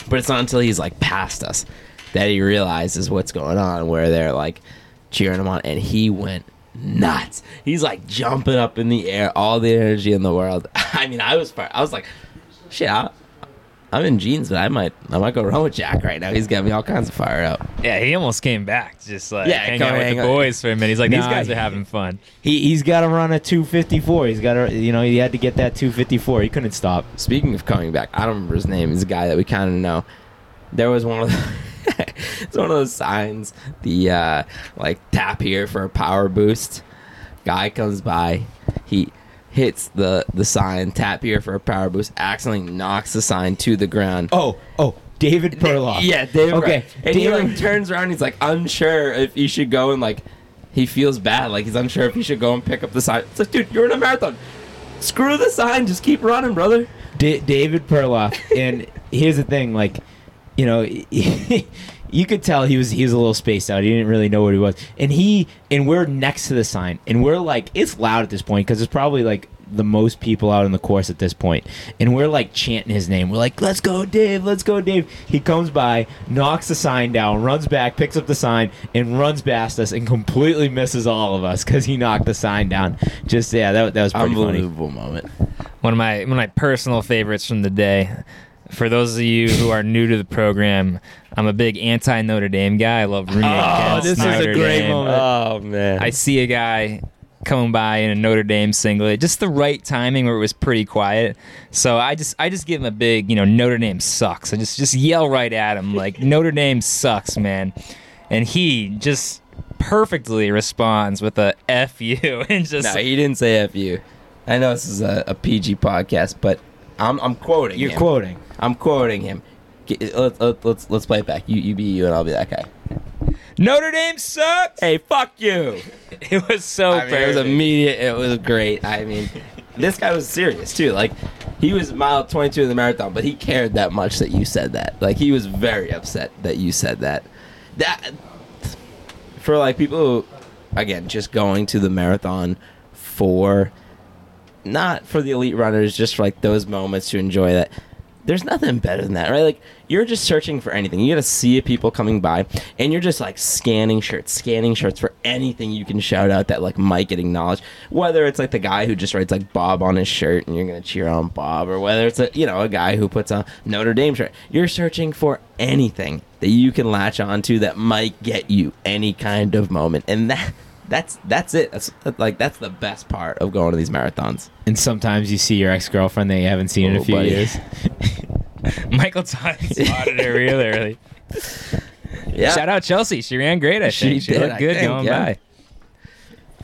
but it's not until he's like past us that he realizes what's going on. Where they're like cheering him on, and he went nuts. He's like jumping up in the air, all the energy in the world. I mean, I was, far- I was like, shit. I, I'm in jeans, but I might, I might go run with Jack right now. He's got me all kinds of fired up. Yeah, he almost came back, just like Yeah, hang out with hang the out. boys for a minute. He's like, these guys are having fun. he he's got to run a 254. He's got to, you know, he had to get that 254. He couldn't stop. Speaking of coming back, I don't remember his name. He's a guy that we kind of know. There was one of the, it's one of those signs. The uh, like tap here for a power boost. Guy comes by, he hits the the sign tap here for a power boost. Accidentally knocks the sign to the ground. Oh, oh, David Perloff. Yeah, David. Okay, Okay, and he David- like turns around. He's like unsure if he should go and like he feels bad. Like he's unsure if he should go and pick up the sign. It's like, dude, you're in a marathon. Screw the sign. Just keep running, brother. Da- David Perloff. and here's the thing, like, you know, you could tell he was he was a little spaced out. He didn't really know what he was, and he and we're next to the sign, and we're like it's loud at this point because it's probably like the most people out on the course at this point. and we're like chanting his name. We're like, "Let's go, Dave! Let's go, Dave!" He comes by, knocks the sign down, runs back, picks up the sign, and runs past us, and completely misses all of us because he knocked the sign down. Just yeah, that, that was pretty funny. Unbelievable moment. One of my one of my personal favorites from the day. For those of you who are new to the program, I'm a big anti Notre Dame guy. I love rooting Oh, against this is a great Dame. moment. Oh man. I see a guy coming by in a Notre Dame singlet, just the right timing where it was pretty quiet. So I just I just give him a big, you know, Notre Dame sucks. I just just yell right at him like Notre Dame sucks, man. And he just perfectly responds with a F you and just no, he didn't say F you. I know this is a, a PG podcast, but I'm I'm quoting. You're him. quoting. I'm quoting him. Let's uh, let's let's, let's play it back. You you be you and I'll be that guy. Notre Dame sucks. Hey, fuck you. It was so I mean, it was immediate. It was great. I mean, this guy was serious too. Like, he was mile 22 in the marathon, but he cared that much that you said that. Like, he was very upset that you said that. That for like people who, again, just going to the marathon for not for the elite runners, just for like those moments to enjoy that. There's nothing better than that, right? Like you're just searching for anything. You got to see people coming by, and you're just like scanning shirts, scanning shirts for anything you can shout out that like might get acknowledged. Whether it's like the guy who just writes like Bob on his shirt, and you're gonna cheer on Bob, or whether it's a you know a guy who puts on Notre Dame shirt. You're searching for anything that you can latch onto that might get you any kind of moment, and that that's that's it. That's like that's the best part of going to these marathons. And sometimes you see your ex girlfriend that you haven't seen in Oh, a few buddy. years. Michael Todd spotted it real early. Yeah. Shout out Chelsea. She ran great. I She think she, did, looked good think, going yeah. by.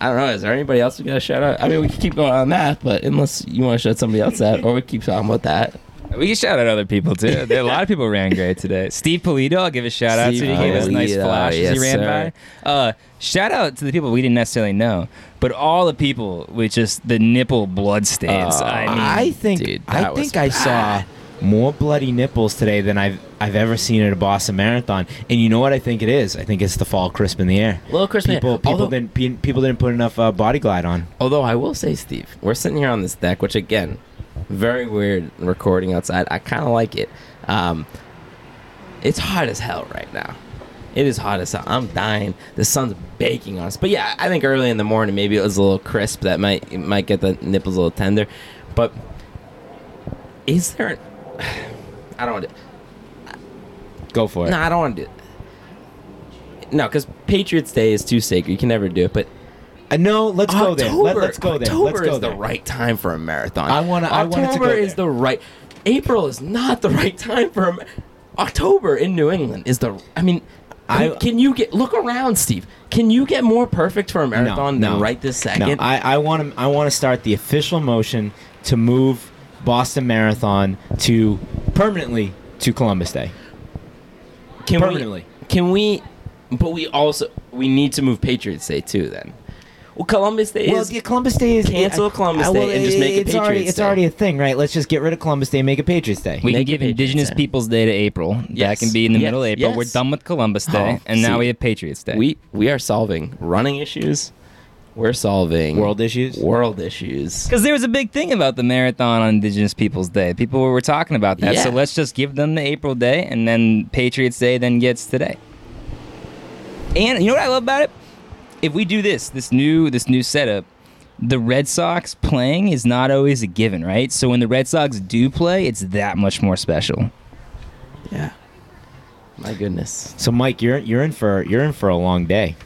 I don't know. Is there anybody else we got to shout out? I mean, we can keep going on that, but unless you want to shout somebody else out, or we keep talking about that. We can shout out other people too. There, a lot of people ran great today. Steve Polito, I'll give a shout out to. Steve He gave us a nice Polito, flash as yes, he ran sir. by. Uh, shout out to the people we didn't necessarily know, but all the people with just the nipple blood stains. Oh, I mean, I think dude, I that was think I saw more bloody nipples today than I've I've ever seen at a Boston Marathon. And you know what I think it is? I think it's the fall crisp in the air. Little crisp in the air. People people Although- didn't people didn't put enough uh, body glide on. Although I will say, Steve, we're sitting here on this deck, which again, very weird recording outside. I kind of like it. Um, it's hot as hell right now. It is hot as hell. I'm dying. The sun's baking on us. But yeah, I think early in the morning maybe it was a little crisp. That might it might get the nipples a little tender. But is there? I don't want to. Go for it. No, I don't want to do. It. No, because Patriots Day is too sacred. You can never do it. But Uh, no, let's go there. Let, us go there. October let's go is there. the right time for a marathon. I wanted to October is the right. April is not the right time for a. ma- October in New England is the. I mean, I- can, you get look around, Steve? Can you get more perfect for a marathon no. than right this No, second? I, I want to I want to start the official motion to move Boston Marathon to permanently to Columbus Day. can permanently. We, can we? But we also we need to move Patriots Day too. Then, well, Columbus Day Well, is. yeah, Columbus Day is Cancel I- Columbus I- Day and just make it it's already Patriots it's Day. already a thing, right? Let's just get rid of Columbus Day and make it Patriots Day. we can Make give it Indigenous Day. Peoples Day to April. That Yes. can be in the Yes. middle of April. Yes. We're done with Columbus oh, Day, Oh, and now see. we have Patriots Day. we we are solving running issues. We're solving World issues. world issues. Because there was a big thing about the marathon on Indigenous Peoples Day. People were talking about that. So Yeah. let's just give them the April day, and then Patriots Day then gets today. And you know what I love about it? If we do this, this new this new setup, the Red Sox playing is not always a given, right? So when the Red Sox do play, it's that much more special. Yeah. My goodness. So Mike, you're you're in for you're in for a long day.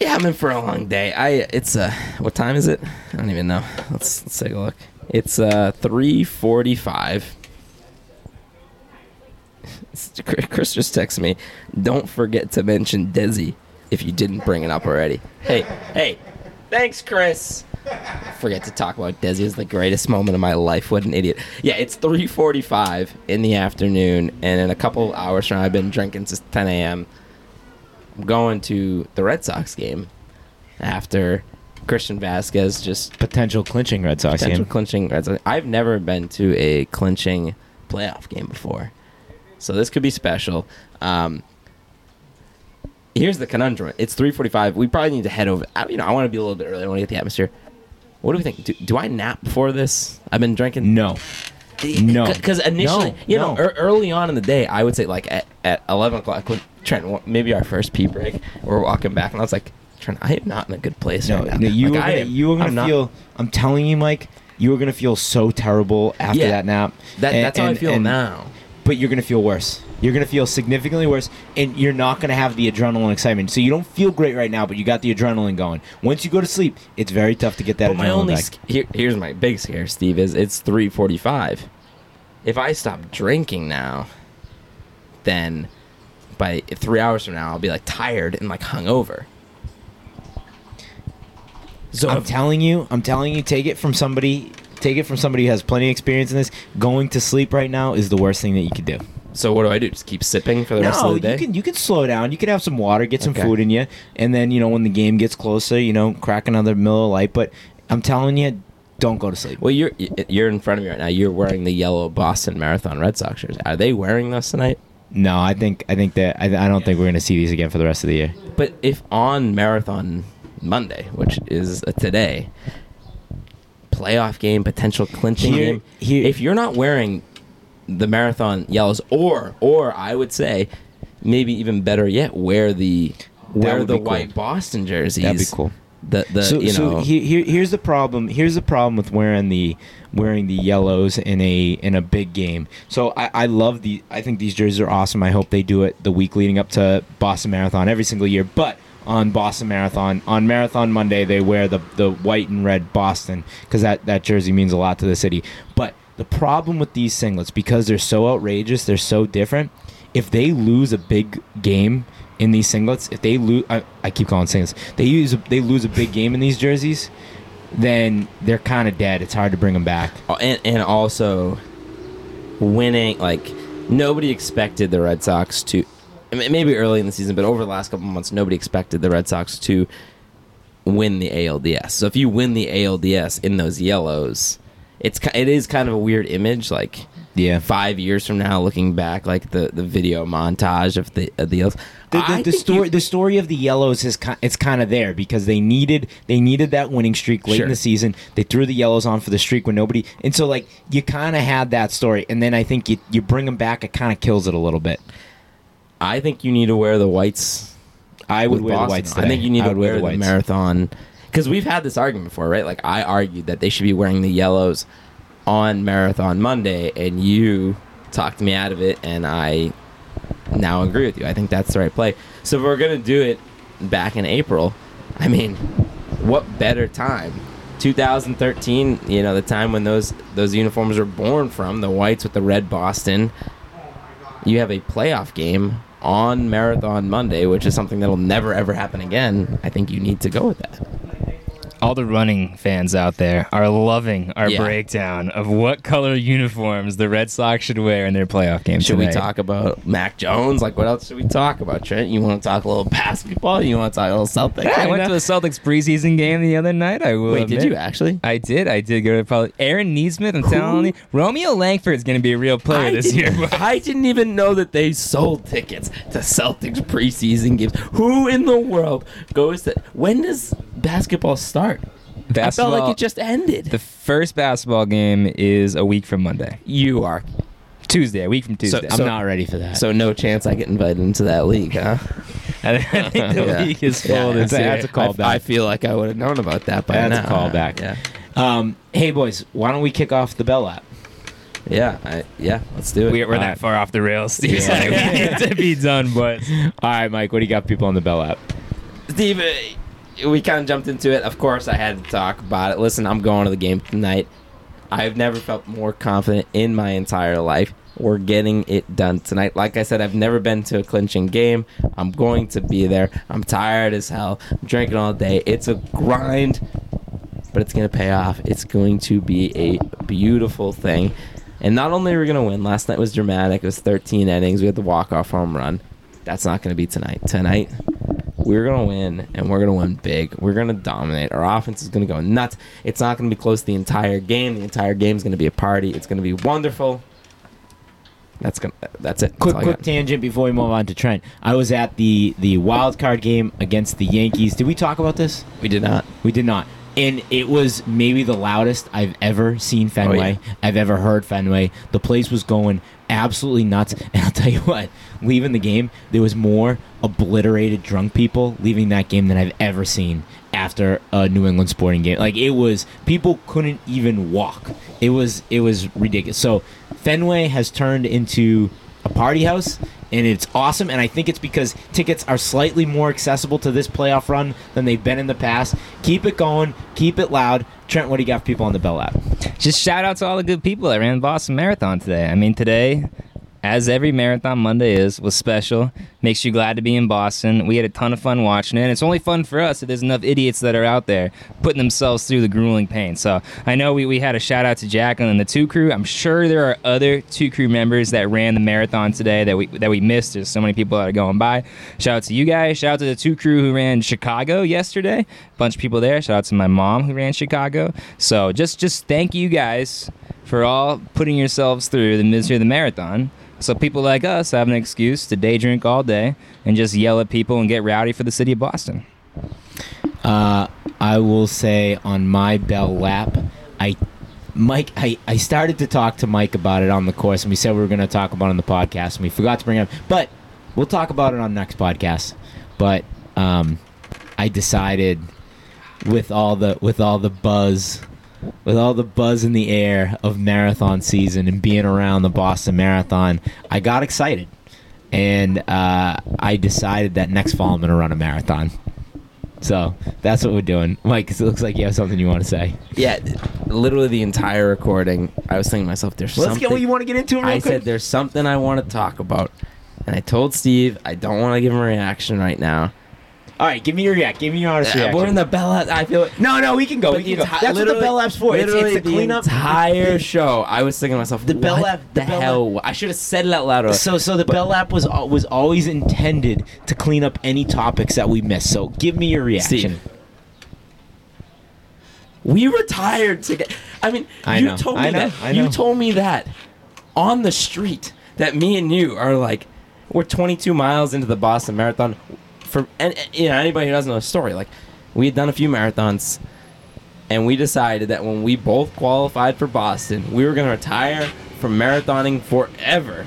Yeah, I'm in for a long day. I it's uh what time is it? I don't even know. Let's let's take a look. It's uh 3:45. Chris just texted me. Don't forget to mention Desi if you didn't bring it up already. Hey, hey, thanks, Chris. Forget to talk about Desi. It's the greatest moment of my life. What an idiot. Yeah, it's 3:45 in the afternoon, and in a couple hours from now, I've been drinking since 10 a.m. I'm going to the Red Sox game after Christian Vázquez just Potential clinching Red Sox potential game. clinching Red Sox. I've never been to a clinching playoff game before, so this could be special. Um, here's the conundrum. It's 3:45. We probably need to head over. I- You know, I want to be a little bit early. I want to get the atmosphere. What do we think? Do, do I nap before this? I've been drinking. No. No. Because initially, No, you know, no. ear early on in the day, I would say like at, at 11 o'clock, when Trent, maybe our first pee break, we're walking back, and I was like, Trent, I am not in a good place No, right now. no, you Like, were gonna, am- you were I'm gonna not- feel. I'm telling you, Mike. You were gonna feel so terrible after Yeah. that nap. That, And- that's how I feel and- now. But you're gonna feel worse. You're gonna feel significantly worse, and you're not gonna have the adrenaline excitement. So you don't feel great right now, but you got the adrenaline going. Once you go to sleep, it's very tough to get that But my adrenaline only sc- here, here's my big scare, Steve. Is it's 3:45. If I stop drinking now, then by three hours from now, I'll be like tired and like hungover. So I'm if- telling you, I'm telling you, take it from somebody. Take it from somebody who has plenty of experience in this. Going to sleep right now is the worst thing that you could do. So what do I do? Just keep sipping for the rest of the day? you can you can slow down. You can have some water, get some Okay. food in you, and then you know when the game gets closer, you know, crack another Miller Lite. But I'm telling you, don't go to sleep. Well, you're you're in front of me right now. You're wearing the yellow Boston Marathon Red Sox shirts. Are they wearing those tonight? No, I think I think that I, I don't think we're gonna see these again for the rest of the year. But if on Marathon Monday, which is uh, today, playoff game, potential clinching Here- game, here- if you're not wearing the Marathon yellows, or or I would say maybe even better yet, wear the wear the be cool. white Boston jerseys. That'd be cool. The the so, you so know he- here, here's the problem. Here's the problem with wearing the wearing the yellows in a in a big game. So I, I love the. I think these jerseys are awesome. I hope they do it the week leading up to Boston Marathon every single year. But on Boston Marathon on Marathon Monday, they wear the the white and red Boston because that that jersey means a lot to the city. But the problem with these singlets because they're so outrageous, they're so different. If they lose a big game in these singlets, if they lose, I, I keep calling singlets. They use they lose a big game in these jerseys, then they're kind of dead. It's hard to bring them back. Oh, and and also winning like nobody expected the Red Sox to maybe early in the season, but over the last couple months, nobody expected the Red Sox to win the ALDS. So if you win the ALDS in those yellows, it's it is kind of a weird image. Like Yeah. five years from now, looking back, like the, the video montage of the of the yellows. The, the, the story you- the story of the yellows is ki- it's kind of there because they needed they needed that winning streak late Sure. in the season. They threw the yellows on for the streak when nobody and so like you kind of had that story and then I think you you bring them back it kind of kills it a little bit. I think you need to wear the whites I would wear Boston. the whites. I think you need I to would wear, the the, whites. marathon because we've had this argument before, right? Like I argued that they should be wearing the yellows on marathon Monday, and you talked me out of it, and I now agree with you. I think that's the right play. So if we're gonna do it back in April, I mean, what better time? 2013, you know, the time when those those uniforms were born from, the whites with the red Boston. You have a playoff game on Marathon Monday, which is something that'll never ever happen again. I think you need to go with that. All the running fans out there are loving our Yeah. breakdown of what color uniforms the Red Sox should wear in their playoff game Should we talk about Mac Jones? Like, what else should we talk about, Trent? You want to talk a little basketball? You want to talk a little Celtics? Yeah, I went to the Celtics preseason game the other night. I will Wait, did you actually? I did. I did go to probably Aaron Nesmith. I'm telling you, Romeo Langford's going to be a real player I this year. I didn't even know that they sold tickets to Celtics preseason games. Who in the world goes to? When does basketball start? I felt like it just ended. the first basketball game is a week from Monday, you are Tuesday. A week from Tuesday. I'm So- not ready for that. so no chance I get invited into that league, huh? I think the Yeah. league is full Yeah, that's a- year. that's a call. I, I feel like I would have known about that by That's a callback. Yeah, um, hey boys, why don't we kick off the Bell lap? yeah, I, yeah. Let's do it. We're, we're All that right. far off the rails, Steve. Yeah. Like, we need to be done, boys. All right, Mike, what do you got people on the Bell lap? Steve, uh, we kind of jumped into it. Of course, I had to talk about it. Listen, I'm going to the game tonight. I've never felt more confident in my entire life. We're getting it done tonight. Like I said, I've never been to a clinching game. I'm going to be there. I'm tired as hell. I'm drinking all day. It's a grind, but it's going to pay off. It's going to be a beautiful thing. And not only are we going to win, last night was dramatic. It was 13 innings. We had the walk-off home run. That's not going to be tonight. Tonight, we're going to win, and we're going to win big. We're going to dominate. Our offense is going to go nuts. It's not going to be close the entire game. The entire game is going to be a party. It's going to be wonderful. That's gonna. That's it. That's Quick, quick tangent before we move on to Trent. I was at the the wild card game against the Yankees. Did we talk about this? We did not. We did not. And it was maybe the loudest I've ever seen Fenway. Oh, yeah. I've ever heard Fenway. The place was going absolutely nuts. And I'll tell you what, leaving the game, there was more obliterated drunk people leaving that game than I've ever seen after a New England sporting game. Like it was people couldn't even walk. It was it was ridiculous. So Fenway has turned into a party house and it's awesome and i think it's because tickets are slightly more accessible to this playoff run than they've been in the past keep it going keep it loud trent what do you got for people on the bell lap Just shout out to all the good people that ran the Boston Marathon today. I mean, today, as every marathon Monday is, was special. Makes you glad to be in Boston. We had a ton of fun watching it. And it's only fun for us if there's enough idiots that are out there putting themselves through the grueling pain. So I know we, we had a shout out to Jacqueline and the two crew. I'm sure there are other two crew members that ran the marathon today that we that we missed. There's so many people that are going by. Shout out to you guys. Shout out to the two crew who ran Chicago yesterday. Bunch of people there. Shout out to my mom who ran Chicago. So just just thank you guys for all putting yourselves through the misery of the marathon. So people like us have an excuse to day drink all day and just yell at people and get rowdy for the city of Boston. uh, i will say on my bell lap i mike I, I started to talk to mike about it on the course and we said we were going to talk about it on the podcast and we forgot to bring it up but we'll talk about it on next podcast but um, i decided with all the with all the buzz with all the buzz in the air of marathon season and being around the Boston Marathon, I got excited, and uh, I decided that next fall I'm going to run a marathon. So that's what we're doing, Mike. 'cause It looks like you have something you want to say. Yeah, literally the entire recording. I was thinking to myself, "There's Let's something." get what you want to get into. Real I quick. said, "There's something I want to talk about," and I told Steve, "I don't want to give him a reaction right now." "All right, give me your react. Give me your honest Uh, reaction." We're in the Bell. I feel. no, no, we can go. But We can go. That's what the Bell Lap's for. It's, it's the cleanup. entire show. I was thinking to myself, The Bell Lap- the the hell? I should have said it out loud. So, so the Bell Lap was al- was always intended to clean up any topics that we missed. So, give me your reaction. Steve. We retired together. I mean, I you know, told me know, that. You told me that on the street that me and you are like we're 22 miles into the Boston Marathon. For and you know anybody who doesn't know the story, like we had done a few marathons, and we decided that when we both qualified for Boston, we were going to retire from marathoning forever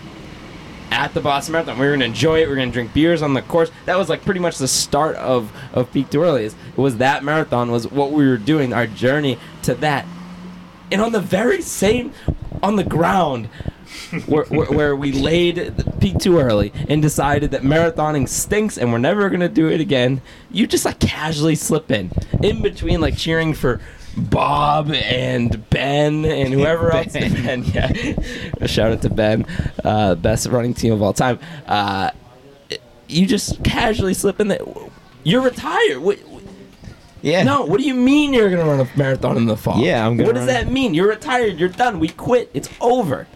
at the Boston Marathon. We were gonna enjoy it. We were gonna drink beers on the course. That was like pretty much the start of of Peak Too Early. It was that marathon was what we were doing. Our journey to that, and on the very same, on the ground. Where, where, where we laid the peak too early and decided that marathoning stinks and we're never gonna do it again. You just like casually slip in, in between like cheering for Bob and Ben and whoever else. Ben. Ben, yeah. Shout out to Ben, uh, best running team of all time. Uh, you just casually slip in there. You're retired. What, Yeah. no, what do you mean you're gonna run a marathon in the fall? Yeah, I'm gonna What does that mean? You're retired. You're done. We quit. It's over.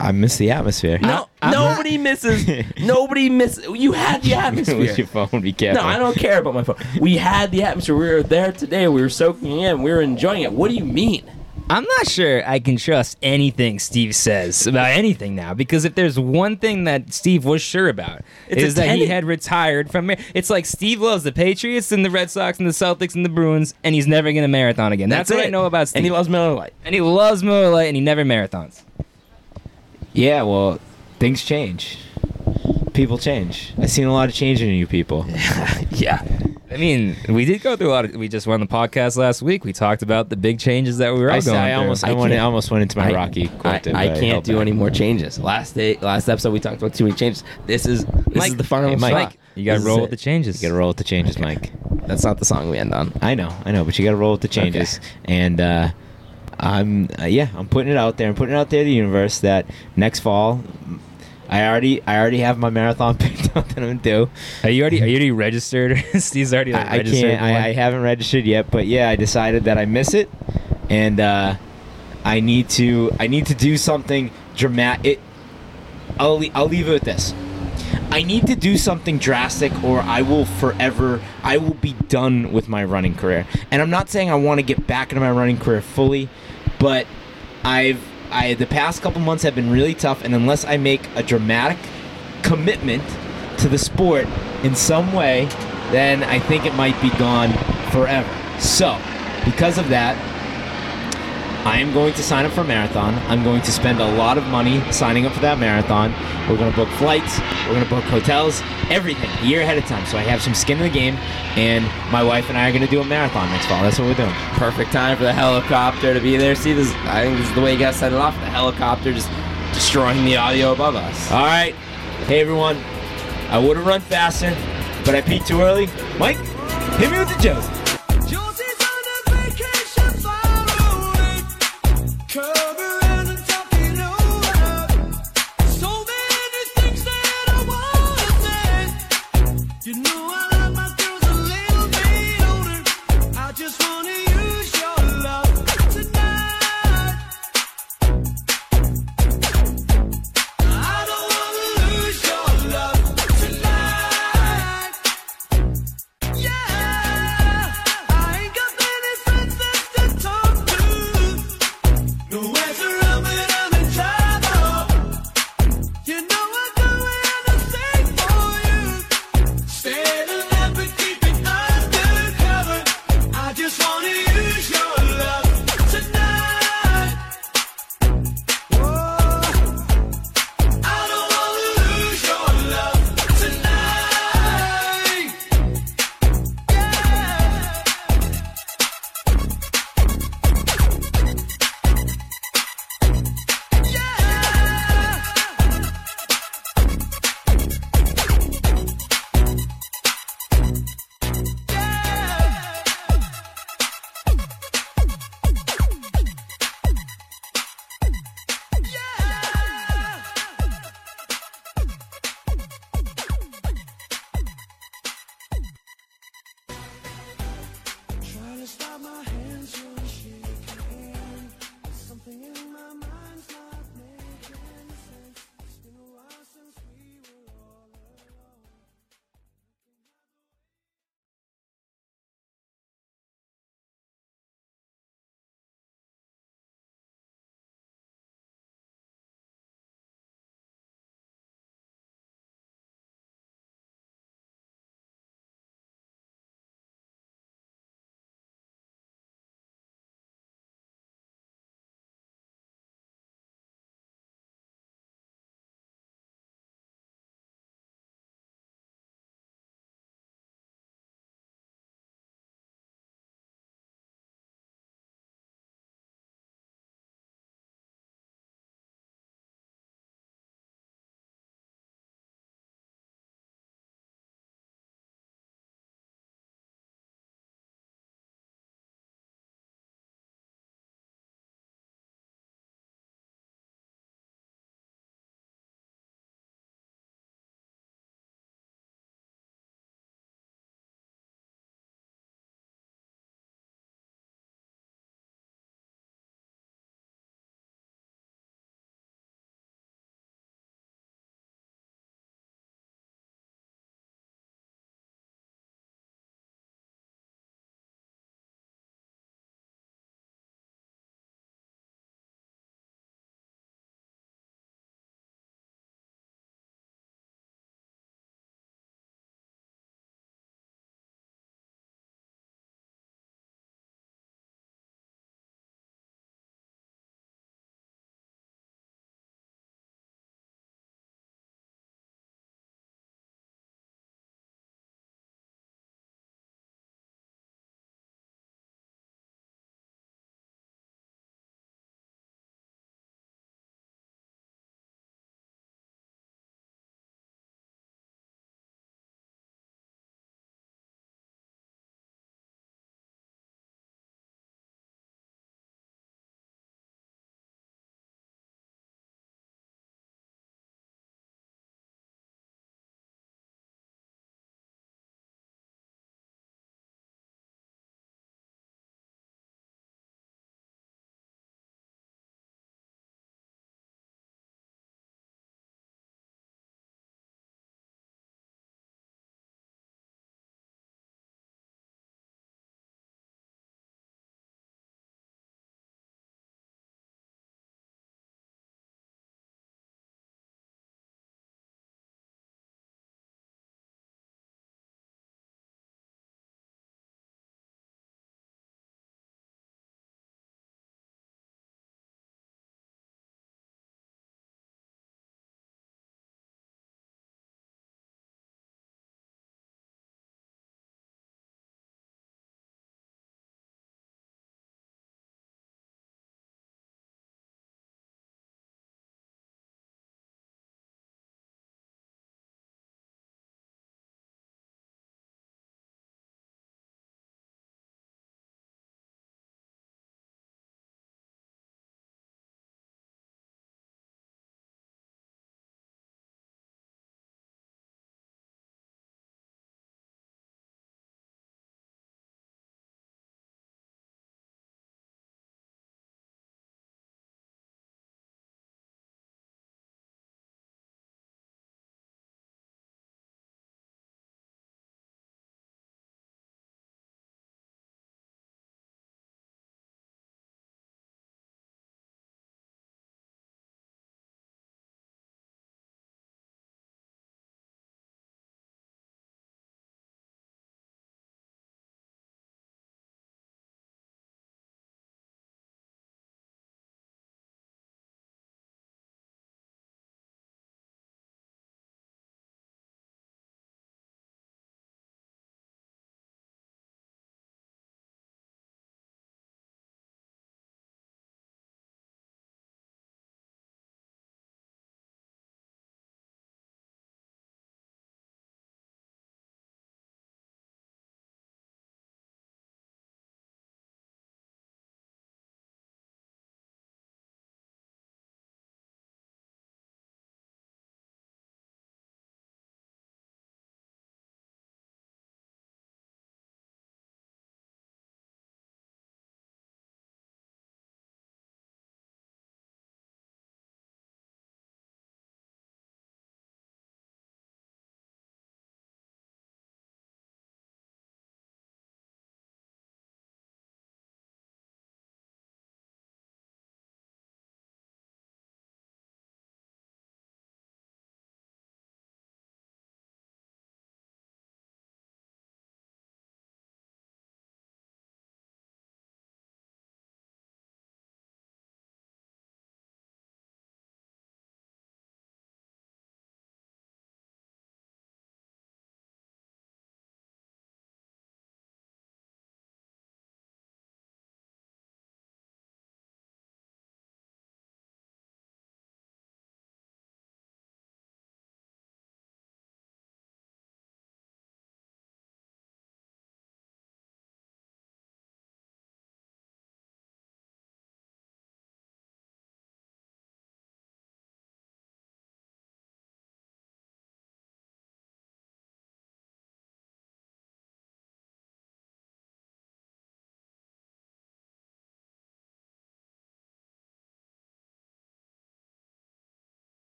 I miss the atmosphere. No, nobody misses. nobody misses. You had the With atmosphere. your phone, be careful. No, I don't care about my phone. We had the atmosphere. We were there today. We were soaking in. We were enjoying it. What do you mean? I'm not sure I can trust anything Steve says about anything now because if there's one thing that Steve was sure about It's is that he had retired from. Mar- It's like Steve loves the Patriots and the Red Sox and the Celtics and the Bruins, and he's never going to marathon again. That's, what I know about Steve. And he loves Miller Lite. and he loves Miller Lite, and he never marathons. Yeah, well, things change. People change. I've seen a lot of change in you people. yeah. I mean, we did go through a lot. Of, we just won the podcast last week. We talked about the big changes that we were all I, going I through. almost, I, I went, almost went into my I- Rocky I. I can't do any more changes. Last day, last episode, we talked about too many changes. This is this Mike- is the final Hey, Mike. you got to roll with the changes. You gotta roll with the changes, Okay. Mike. That's not the song we end on. I know, I know, but you gotta roll with the changes. And uh, I'm, uh, yeah, I'm putting it out there. I'm putting it out there to the universe that next fall, I already, I already have my marathon picked out that I'm gonna do. Are you already? Are you already registered? Steve's already like, I, I can't. I, I haven't registered yet, but yeah, I decided that I miss it, and uh, I need to. I need to do something dramatic. It. I'll. le- I'll leave it with this. I need to do something drastic, or I will forever. I will be done with my running career. And I'm not saying I want to get back into my running career fully, but I've I the past couple months have been really tough, and unless I make a dramatic commitment to the sport in some way, then I think it might be gone forever. So, because of that, I am going to sign up for a marathon. I'm going to spend a lot of money signing up for that marathon. We're going to book flights, we're going to book hotels, everything a year ahead of time. So I have some skin in the game, and my wife and I are going to do a marathon next fall. That's what we're doing. Perfect time for the helicopter to be there. See this? I think this is the way you gotta set it off. The helicopter just destroying the audio above us. All right. Hey, everyone. I would have run faster, but I peed too early. Mike, hit me with the joke.